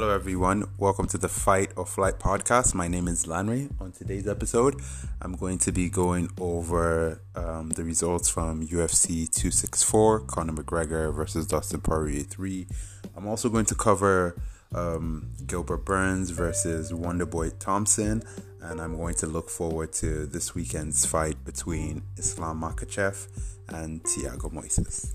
Hello, everyone. Welcome to the Fight or Flight podcast. My name is Lanry. On today's episode, I'm going to be going over um, the results from UFC 264, Conor McGregor versus Dustin Poirier 3. I'm also going to cover um, Gilbert Burns versus Wonderboy Thompson, and I'm going to look forward to this weekend's fight between Islam Makhachev and Thiago Moises.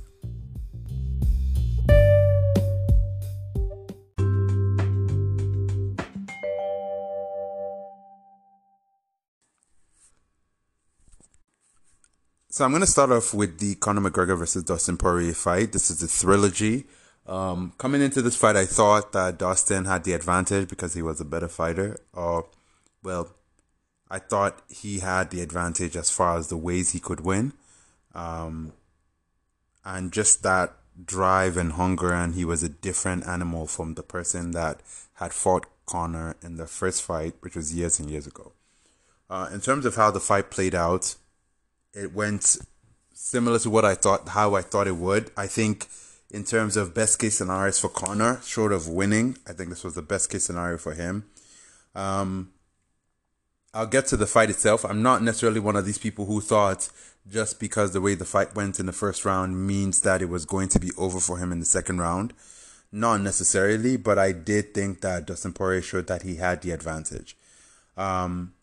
So I'm going to start off with the Conor McGregor versus Dustin Poirier fight. This is the trilogy. Um, coming into this fight, I thought that Dustin had the advantage because he was a better fighter. Or, uh, well, I thought he had the advantage as far as the ways he could win. Um, and just that drive and hunger, and he was a different animal from the person that had fought Conor in the first fight, which was years and years ago. Uh, in terms of how the fight played out, it went similar to what I thought, how I thought it would. I think in terms of best case scenarios for Conor, short of winning, I think this was the best case scenario for him. Um, I'll get to the fight itself. I'm not necessarily one of these people who thought just because the way the fight went in the first round means that it was going to be over for him in the second round. Not necessarily, but I did think that Dustin Poirier showed that he had the advantage. Um,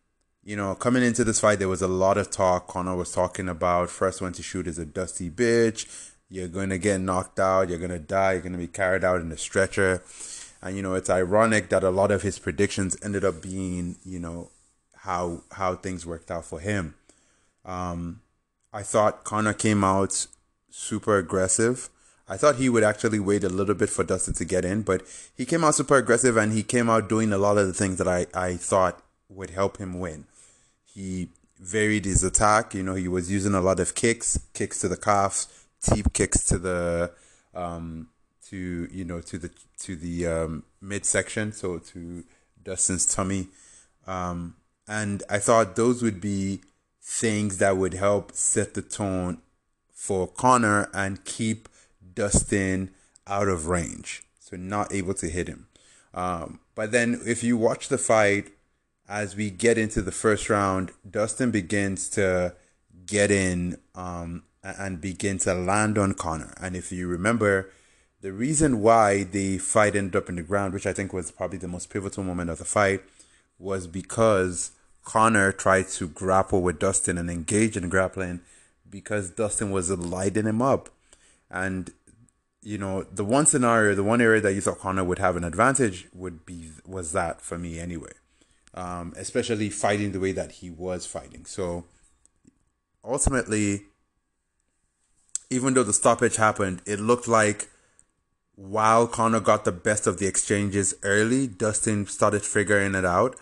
you know, coming into this fight, there was a lot of talk. Conor was talking about first one to shoot is a dusty bitch. You're going to get knocked out. You're going to die. You're going to be carried out in a stretcher. And, you know, it's ironic that a lot of his predictions ended up being, you know, how how things worked out for him. Um, I thought Conor came out super aggressive. I thought he would actually wait a little bit for Dustin to get in, but he came out super aggressive and he came out doing a lot of the things that I, I thought would help him win. He varied his attack. You know, he was using a lot of kicks, kicks to the calves, deep kicks to the um, to you know to the to the um, midsection, so to Dustin's tummy. Um, and I thought those would be things that would help set the tone for Conor and keep Dustin out of range, so not able to hit him. Um, but then if you watch the fight, as we get into the first round, Dustin begins to get in um, and begin to land on Conor. And if you remember, the reason why the fight ended up in the ground, which I think was probably the most pivotal moment of the fight, was because Conor tried to grapple with Dustin and engage in grappling because Dustin was lighting him up. And, you know, the one scenario, the one area that you thought Conor would have an advantage would be, was that for me anyway um, especially fighting the way that he was fighting. So ultimately, even though the stoppage happened, it looked like while Conor got the best of the exchanges early, Dustin started figuring it out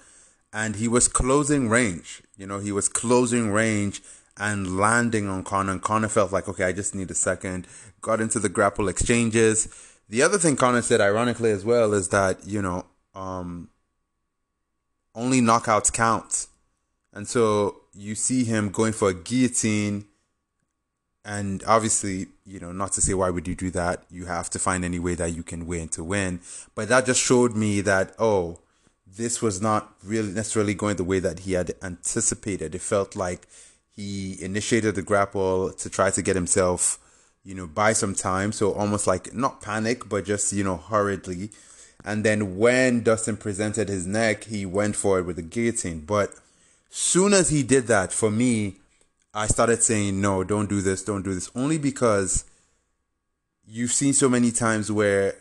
and he was closing range. You know, he was closing range and landing on Conor. And Conor felt like, okay, I just need a second. Got into the grapple exchanges. The other thing Conor said, ironically as well, is that, you know, um, only knockouts count. And so you see him going for a guillotine. And obviously, you know, not to say why would you do that? You have to find any way that you can win to win. But that just showed me that, oh, this was not really necessarily going the way that he had anticipated. It felt like he initiated the grapple to try to get himself, you know, buy some time. So almost like not panic, but just, you know, hurriedly and then when Dustin presented his neck, he went for it with the guillotine. But soon as he did that, for me, I started saying, no, don't do this, don't do this. Only because you've seen so many times where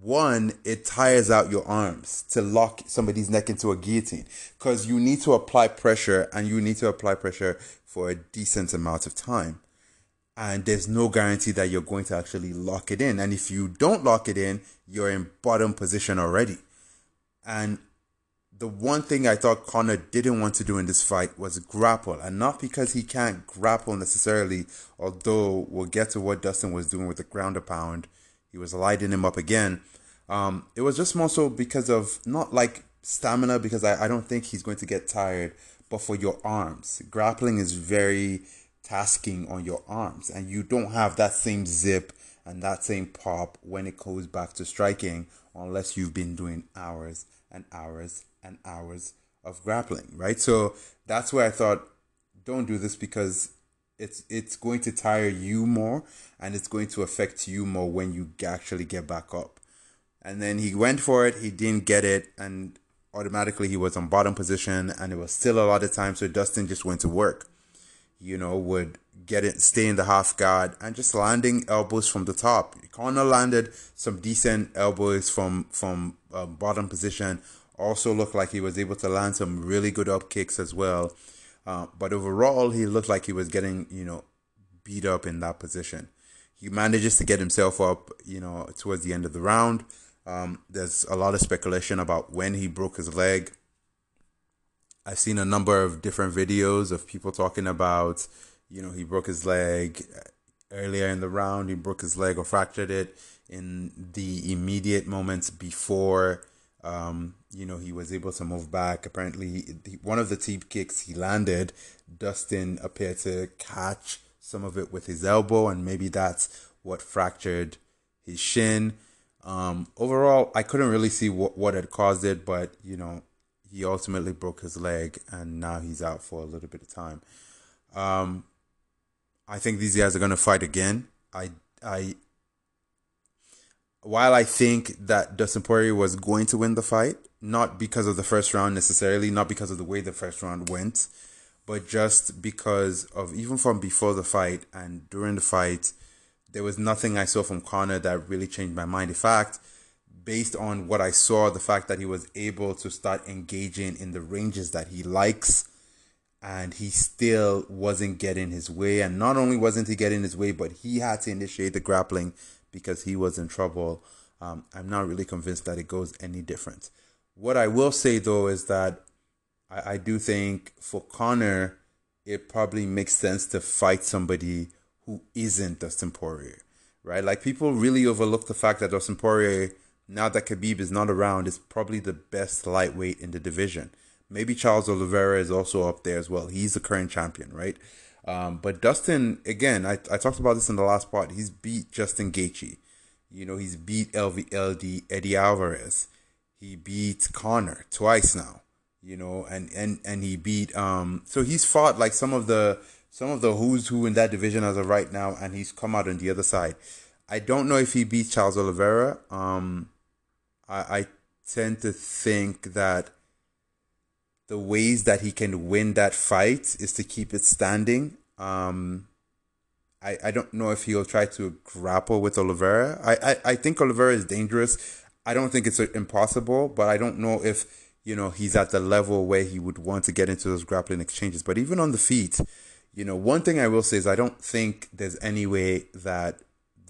one, it tires out your arms to lock somebody's neck into a guillotine because you need to apply pressure and you need to apply pressure for a decent amount of time and there's no guarantee that you're going to actually lock it in. And if you don't lock it in, you're in bottom position already. And the one thing I thought Conor didn't want to do in this fight was grapple, and not because he can't grapple necessarily. Although we'll get to what Dustin was doing with the ground a pound, he was lighting him up again. Um, it was just more so because of not like stamina, because I, I don't think he's going to get tired, but for your arms. Grappling is very tasking on your arms and you don't have that same zip and that same pop when it goes back to striking, unless you've been doing hours and hours and hours of grappling, right? So that's where I thought, don't do this because it's it's going to tire you more and it's going to affect you more when you actually get back up. And then he went for it, he didn't get it, and automatically he was on bottom position and it was still a lot of time. So Dustin just went to work. You know, would get it, stay in the half guard and just landing elbows from the top. Conor landed some decent elbows from from uh, bottom position. Also looked like he was able to land some really good up kicks as well. Uh, but overall, he looked like he was getting you know beat up in that position. He manages to get himself up, you know, towards the end of the round. Um, there's a lot of speculation about when he broke his leg. I've seen a number of different videos of people talking about, you know, he broke his leg earlier in the round, he broke his leg or fractured it in the immediate moments before, um, you know, he was able to move back. Apparently, one of the teep kicks he landed, Dustin appeared to catch some of it with his elbow, and maybe that's what fractured his shin. Um, overall, I couldn't really see what, what had caused it, but you know, he ultimately broke his leg, and now he's out for a little bit of time. Um, I think these guys are going to fight again. I, I, while I think that Dustin Poirier was going to win the fight, not because of the first round necessarily, not because of the way the first round went, but just because of even from before the fight and during the fight, there was nothing I saw from Conor that really changed my mind. In fact, based on what I saw, the fact that he was able to start engaging in the ranges that he likes and he still wasn't getting his way. And not only wasn't he getting his way, but he had to initiate the grappling because he was in trouble. Um, I'm not really convinced that it goes any different. What I will say though is that I, I do think for Conor, it probably makes sense to fight somebody who isn't Dustin Poirier, right? Like people really overlook the fact that Dustin Poirier, now that Khabib is not around, is probably the best lightweight in the division. Maybe Charles Oliveira is also up there as well. He's the current champion, right? Um, but Dustin, again, I, I talked about this in the last part. He's beat Justin Gaethje. You know, he's beat LVLD Eddie Alvarez. He beat Conor twice now. You know, and and and he beat um. So he's fought like some of the some of the who's who in that division as of right now, and he's come out on the other side. I don't know if he beats Charles Oliveira. Um, I, I tend to think that the ways that he can win that fight is to keep it standing. Um, I, I don't know if he'll try to grapple with Oliveira. I, I, I think Oliveira is dangerous. I don't think it's impossible, but I don't know if you know he's at the level where he would want to get into those grappling exchanges. But even on the feet, you know, one thing I will say is I don't think there's any way that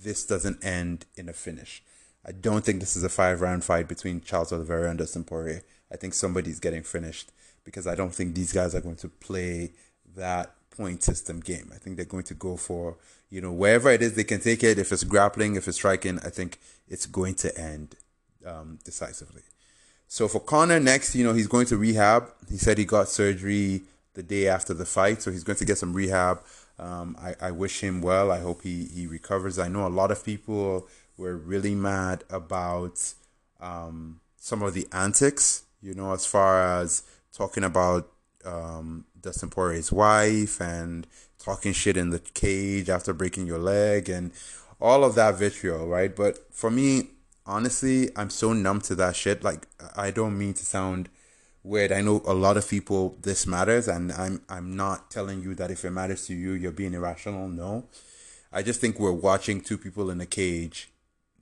this doesn't end in a finish. I don't think this is a five round fight between Charles Oliveira and Dustin Poirier. I think somebody's getting finished because I don't think these guys are going to play that point system game. I think they're going to go for, you know, wherever it is they can take it. If it's grappling, if it's striking, I think it's going to end um, decisively. So for Conor next, you know, he's going to rehab. He said he got surgery the day after the fight, so he's going to get some rehab. Um, I, I wish him well. I hope he, he recovers. I know a lot of people were really mad about um, some of the antics, you know, as far as talking about um, Dustin Poirier's wife and talking shit in the cage after breaking your leg and all of that vitriol, right? But for me, honestly, I'm so numb to that shit. Like, I don't mean to sound weird. I know a lot of people this matters, and I'm I'm not telling you that if it matters to you, you're being irrational. No, I just think we're watching two people in a cage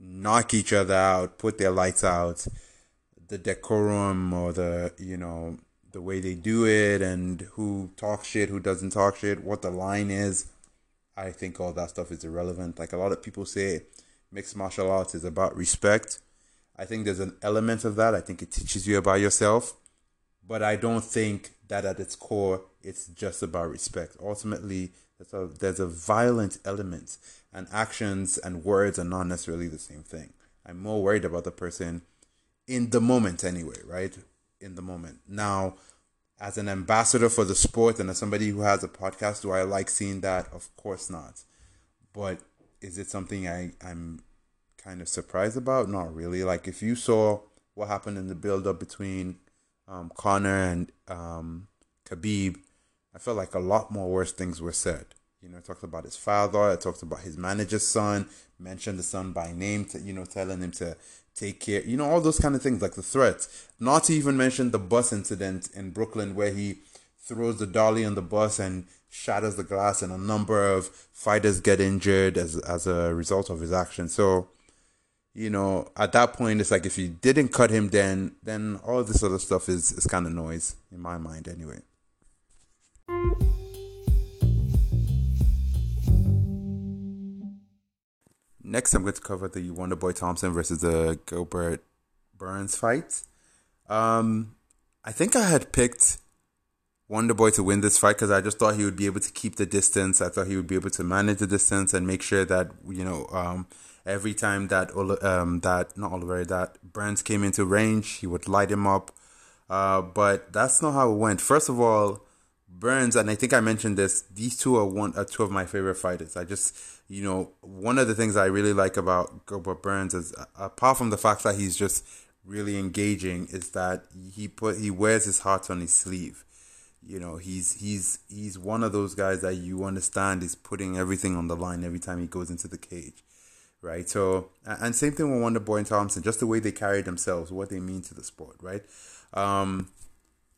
knock each other out, put their lights out, the decorum or the you know the way they do it, and who talks shit, who doesn't talk shit, what the line is. I think all that stuff is irrelevant. Like a lot of people say, mixed martial arts is about respect. I think there's an element of that. I think it teaches you about yourself but I don't think that at its core it's just about respect. Ultimately, there's a, there's a violent element, and actions and words are not necessarily the same thing. I'm more worried about the person in the moment, anyway, right? In the moment. Now, as an ambassador for the sport and as somebody who has a podcast, do I like seeing that? Of course not. But is it something I I'm kind of surprised about? Not really. Like if you saw what happened in the build up between um, Conor and um, Khabib, I felt like a lot more worse things were said. You know, talked about his father, it talked about his manager's son, mentioned the son by name, to, you know, telling him to take care, you know, all those kind of things, like the threats. Not to even mention the bus incident in Brooklyn where he throws the dolly on the bus and shatters the glass, and a number of fighters get injured as as a result of his action. So, you know, at that point, it's like if you didn't cut him, then then all this other stuff is is kind of noise in my mind, anyway. Next, I'm going to cover the Wonder Boy Thompson versus the Gilbert Burns fight. Um, I think I had picked Wonder Boy to win this fight because I just thought he would be able to keep the distance. I thought he would be able to manage the distance and make sure that you know um, every time that um, that not Oliver that Burns came into range, he would light him up. Uh, but that's not how it went. First of all, Burns and I think I mentioned this. These two are one are two of my favorite fighters. I just you know one of the things I really like about Gilbert Burns is apart from the fact that he's just really engaging is that he put he wears his heart on his sleeve you know he's he's he's one of those guys that you understand is putting everything on the line every time he goes into the cage right so and same thing with wonder boy and thompson just the way they carry themselves what they mean to the sport right um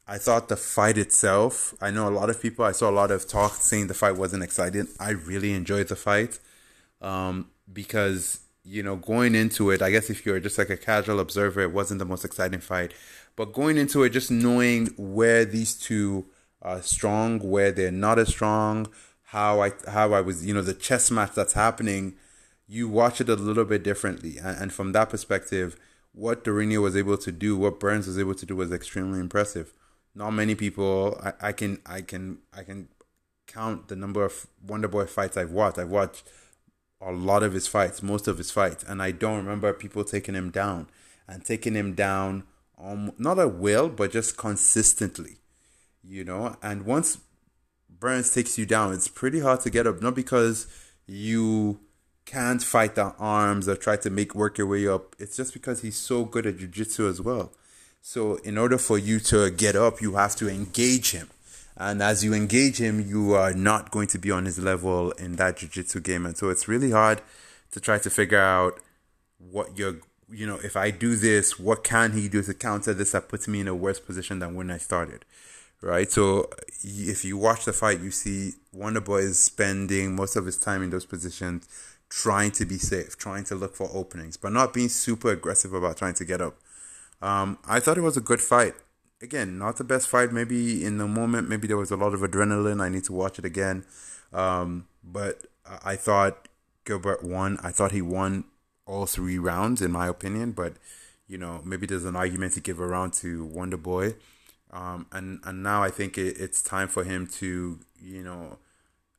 i thought the fight itself i know a lot of people i saw a lot of talk saying the fight wasn't exciting i really enjoyed the fight um because you know going into it i guess if you're just like a casual observer it wasn't the most exciting fight but going into it just knowing where these two are strong, where they're not as strong. How I how I was, you know, the chess match that's happening. You watch it a little bit differently, and, and from that perspective, what Durinho was able to do, what Burns was able to do, was extremely impressive. Not many people. I, I can I can I can count the number of Wonder Boy fights I've watched. I've watched a lot of his fights, most of his fights, and I don't remember people taking him down and taking him down, um, not at will, but just consistently you know. And once Burns takes you down, it's pretty hard to get up. Not because you can't fight the arms or try to make work your way up. It's just because he's so good at jiu-jitsu as well. So in order for you to get up, you have to engage him. And as you engage him, you are not going to be on his level in that jiu-jitsu game. And so it's really hard to try to figure out what you're you know, if I do this, what can he do to counter this that puts me in a worse position than when I started? right? So if you watch the fight, you see Wonderboy is spending most of his time in those positions trying to be safe, trying to look for openings, but not being super aggressive about trying to get up. Um, I thought it was a good fight. Again, not the best fight. Maybe in the moment, maybe there was a lot of adrenaline. I need to watch it again. Um, but I thought Gilbert won. I thought he won all three rounds, in my opinion. But you know, maybe there's an argument to give around to Wonder Boy. Um, and and now I think it, it's time for him to you know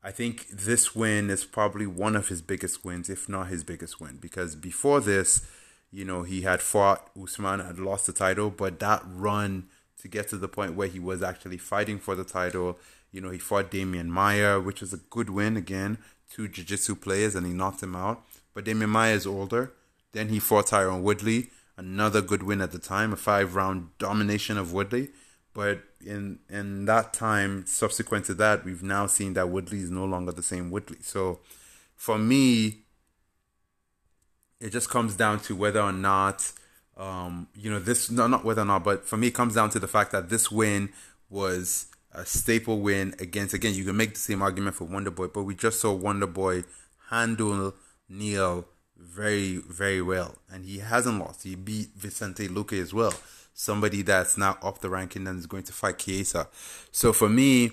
I think this win is probably one of his biggest wins, if not his biggest win, because before this, you know, he had fought Usman, had lost the title, but that run to get to the point where he was actually fighting for the title, you know, he fought Demian Maia, which was a good win again, two jiu-jitsu players, and he knocked him out. But Demian Maia is older. Then he fought Tyron Woodley, another good win at the time, a five-round domination of Woodley. But in in that time, subsequent to that, we've now seen that Woodley is no longer the same Woodley. So for me, it just comes down to whether or not um, you know this no, not whether or not, but for me it comes down to the fact that this win was a staple win against again, you can make the same argument for Wonderboy, but we just saw Wonderboy handle Neal very, very well. And he hasn't lost. He beat Vicente Luque as well somebody that's now up the ranking and is going to fight Chiesa. So for me,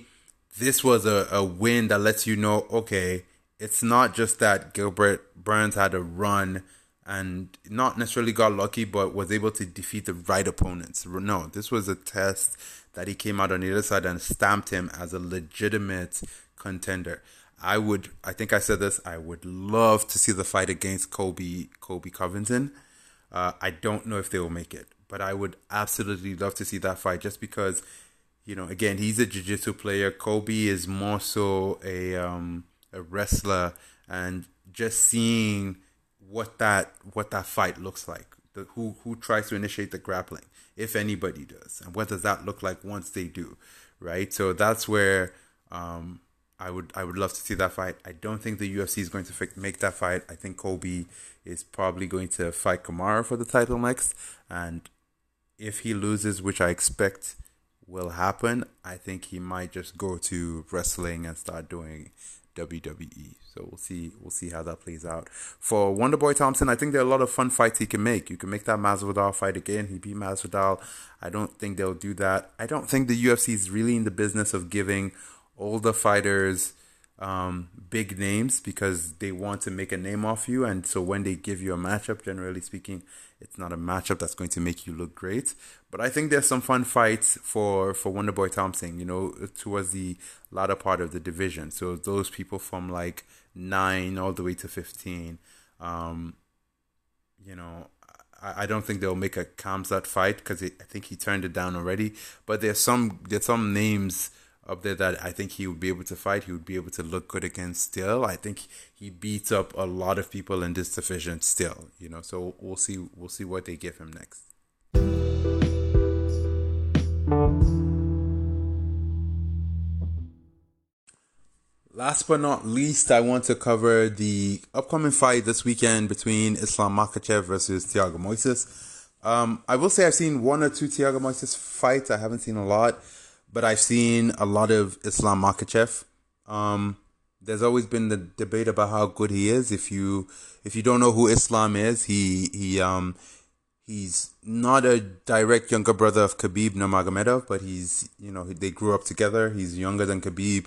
this was a, a win that lets you know, okay, it's not just that Gilbert Burns had a run and not necessarily got lucky, but was able to defeat the right opponents. No, this was a test that he came out on the other side and stamped him as a legitimate contender. I would, I think I said this, I would love to see the fight against Colby, Colby Covington. Uh, I don't know if they will make it but I would absolutely love to see that fight just because, you know, again, he's a jiu-jitsu player. Colby is more so a um, a wrestler, and just seeing what that what that fight looks like. The, who who tries to initiate the grappling, if anybody does, and what does that look like once they do, right? So that's where um, I would I would love to see that fight. I don't think the UFC is going to make that fight. I think Colby is probably going to fight Kamaru for the title next, and if he loses, which I expect will happen, I think he might just go to wrestling and start doing WWE. So we'll see we'll see how that plays out. For Wonderboy Thompson, I think there are a lot of fun fights he can make. You can make that Masvidal fight again. He beat Masvidal. I don't think they'll do that. I don't think the UFC is really in the business of giving older fighters um, big names because they want to make a name off you. And so when they give you a matchup, generally speaking, it's not a matchup that's going to make you look great. But I think there's some fun fights for, for Wonderboy Thompson, you know, towards the latter part of the division. So those people from like nine all the way to 15, um, you know, I, I don't think they'll make a Khamzat fight because I think he turned it down already. But there's some, there's some names up there that I think he would be able to fight. He would be able to look good against still. I think he beats up a lot of people in this division still, you know. So we'll see we'll see what they give him next. Last but not least, I want to cover the upcoming fight this weekend between Islam Makhachev versus Thiago Moises. Um, I will say I've seen one or two Thiago Moises fights. I haven't seen a lot but I've seen a lot of Islam Makhachev. Um, there's always been the debate about how good he is. If you if you don't know who Islam is, he he um he's not a direct younger brother of Khabib Nurmagomedov, but he's you know they grew up together. He's younger than Khabib.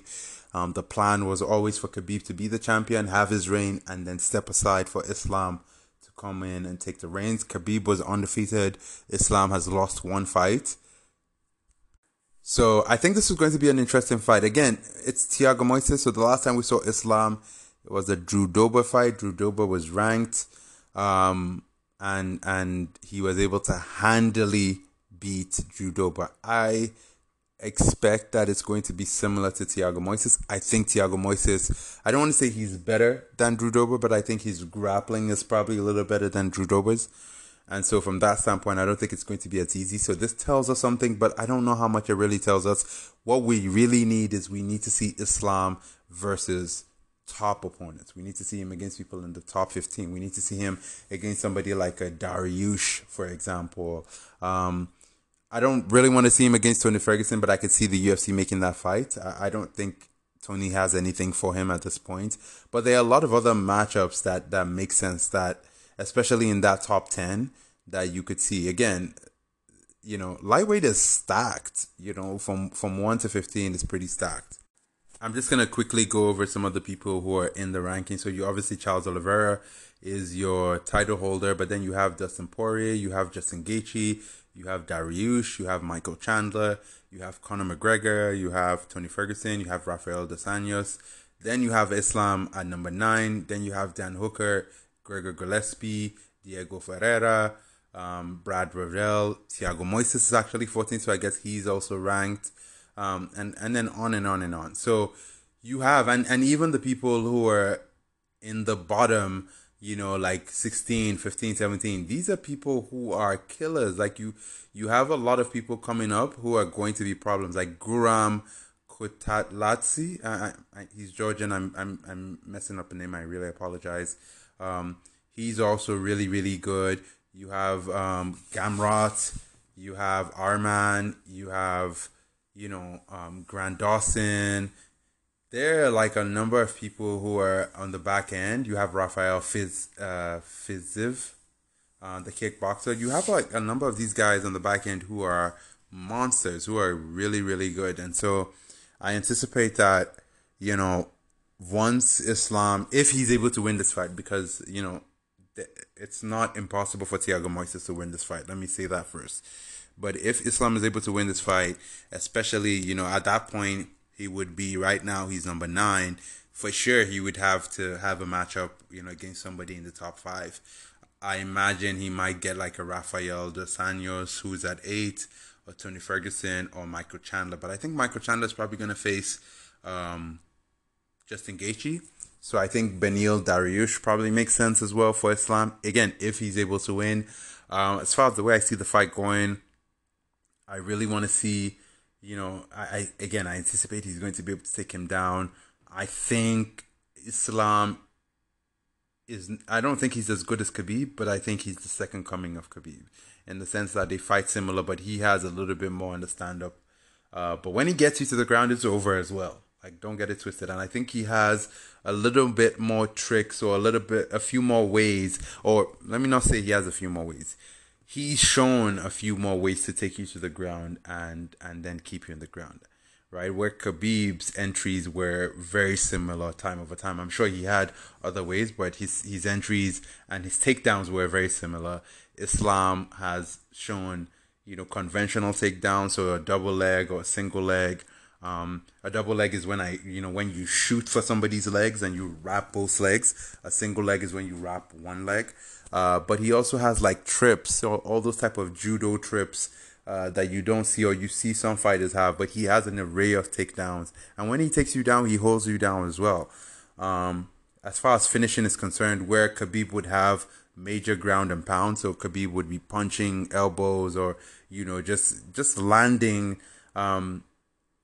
Um, the plan was always for Khabib to be the champion, have his reign, and then step aside for Islam to come in and take the reins. Khabib was undefeated. Islam has lost one fight. So I think this is going to be an interesting fight. Again, it's Thiago Moises. So the last time we saw Islam, it was a Drew Dober fight. Drew Dober was ranked, um, and and he was able to handily beat Drew Dober. I expect that it's going to be similar to Thiago Moises. I think Thiago Moises. I don't want to say he's better than Drew Dober, but I think his grappling is probably a little better than Drew Dober's. And so, from that standpoint, I don't think it's going to be as easy. So, this tells us something, but I don't know how much it really tells us. What we really need is we need to see Islam versus top opponents. We need to see him against people in the top 15. We need to see him against somebody like a Dariush, for example. Um, I don't really want to see him against Tony Ferguson, but I could see the UFC making that fight. I, I don't think Tony has anything for him at this point. But there are a lot of other matchups that, that make sense that especially in that top 10 that you could see. Again, you know, lightweight is stacked, you know, from from 1 to 15 is pretty stacked. I'm just going to quickly go over some of the people who are in the ranking. So you obviously Charles Oliveira is your title holder, but then you have Dustin Poirier, you have Justin Gaethje, you have Dariush, you have Michael Chandler, you have Conor McGregor, you have Tony Ferguson, you have Rafael dos Anjos. Then you have Islam at number nine. Then you have Dan Hooker, Gregor Gillespie, Diego Ferreira, um, Brad Riddell, Thiago Moises is actually 14, so I guess he's also ranked, um, and and then on and on and on. So you have, and and even the people who are in the bottom, you know, like 16, 15, 17, these are people who are killers. Like you, you have a lot of people coming up who are going to be problems, like Guram Kutateladze. I, I, he's Georgian. I'm, I'm, I'm messing up the name. I really apologize. Um, he's also really, really good. You have um, Gamrot, you have Arman, you have, you know, um, Grant Dawson. There are like a number of people who are on the back end. You have Rafael Fiz, uh, Fiziev, uh, the kickboxer. You have like a number of these guys on the back end who are monsters, who are really, really good. And so I anticipate that, you know, once Islam, if he's able to win this fight, because you know it's not impossible for Thiago Moises to win this fight. Let me say that first. But if Islam is able to win this fight, especially you know at that point he would be right now he's number nine for sure. He would have to have a matchup you know against somebody in the top five. I imagine he might get like a Rafael dos Anjos who's at eight, or Tony Ferguson, or Michael Chandler. But I think Michael Chandler is probably going to face. Um, Justin Gaethje. So I think Beneil Dariush probably makes sense as well for Islam. Again, if he's able to win. Um, as far as the way I see the fight going, I really want to see, you know, I, I again I anticipate he's going to be able to take him down. I think Islam is I don't think he's as good as Khabib, but I think he's the second coming of Khabib in the sense that they fight similar, but he has a little bit more in the stand up. Uh, but when he gets you to the ground, it's over as well. Like, don't get it twisted. And I think he has a little bit more tricks or a little bit, a few more ways, or let me not say he has a few more ways. He's shown a few more ways to take you to the ground and and then keep you in the ground, right? Where Khabib's entries were very similar time over time. I'm sure he had other ways, but his his entries and his takedowns were very similar. Islam has shown, you know, conventional takedowns, so a double leg or a single leg um, a double leg is when I, you know, when you shoot for somebody's legs and you wrap both legs. A single leg is when you wrap one leg. Uh, but he also has like trips, or all those type of judo trips uh, that you don't see or you see some fighters have. But he has an array of takedowns, and when he takes you down, he holds you down as well. Um, as far as finishing is concerned, where Khabib would have major ground and pound, so Khabib would be punching elbows or you know just just landing. Um,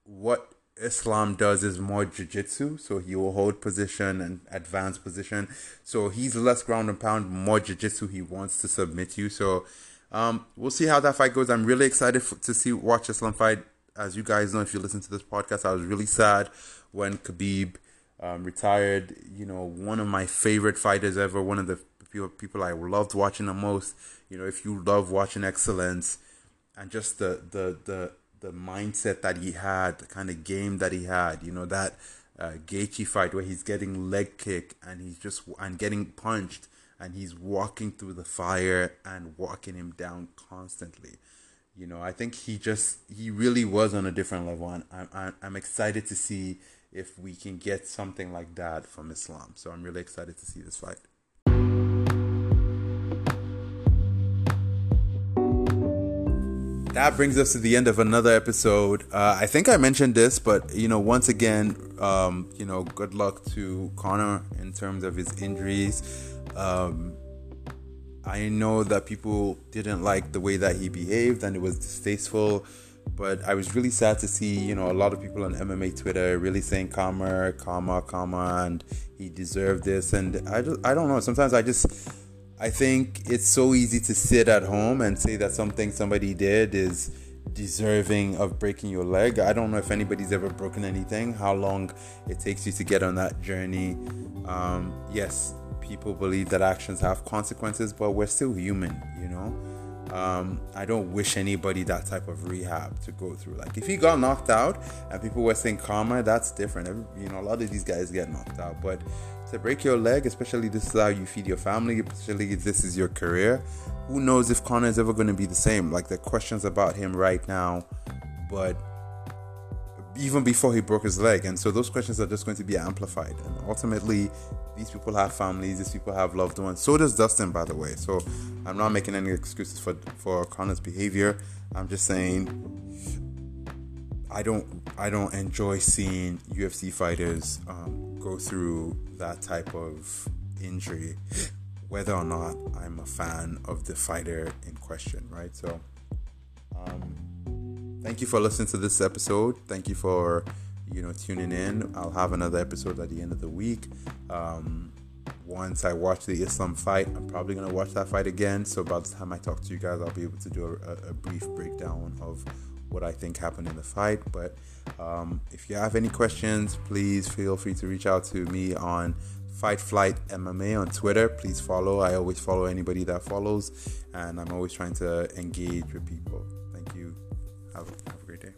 what Islam does is more jiu-jitsu, so he will hold position and advance position. So he's less ground and pound, more jiu-jitsu. He wants to submit you. So um, we'll see how that fight goes. I'm really excited to see watch Islam fight. As you guys know, if you listen to this podcast, I was really sad when Khabib um, retired. You know, one of my favorite fighters ever. One of the people people I loved watching the most. You know, if you love watching excellence and just the the the the mindset that he had, the kind of game that he had. You know that uh, Gaethje fight where he's getting leg kick and he's just and getting punched and he's walking through the fire and walking him down constantly. You know, I think he just he really was on a different level, and I'm I'm excited to see if we can get something like that from Islam. So I'm really excited to see this fight. That brings us to the end of another episode. Uh, I think I mentioned this, but you know, once again, um, you know, good luck to Conor in terms of his injuries. Um, I know that people didn't like the way that he behaved, and it was distasteful. But I was really sad to see, you know, a lot of people on MMA Twitter really saying "karma, karma, karma," and he deserved this. And I, just, I don't know. Sometimes I just I think it's so easy to sit at home and say that something somebody did is deserving of breaking your leg. I don't know if anybody's ever broken anything, how long it takes you to get on that journey. Um, yes, people believe that actions have consequences, but we're still human, you know? Um, I don't wish anybody that type of rehab to go through. Like, if he got knocked out and people were saying karma, that's different. Every, you know, a lot of these guys get knocked out, but to break your leg, especially this is how you feed your family, especially if this is your career. Who knows if Conor is ever going to be the same? Like the questions about him right now, but even before he broke his leg, and so those questions are just going to be amplified. And ultimately, these people have families, these people have loved ones. So does Dustin, by the way. So I'm not making any excuses for for Conor's behavior. I'm just saying I don't I don't enjoy seeing UFC fighters um, go through that type of injury, whether or not I'm a fan of the fighter in question, right? So, um, thank you for listening to this episode. Thank you for you know tuning in. I'll have another episode at the end of the week. Um, once I watch the Islam fight, I'm probably gonna watch that fight again. So by the time I talk to you guys, I'll be able to do a, a brief breakdown of what I think happened in the fight. But um, if you have any questions, please feel free to reach out to me on Fight Flight MMA on Twitter. Please follow. I always follow anybody that follows, and I'm always trying to engage with people. Have, have a great day.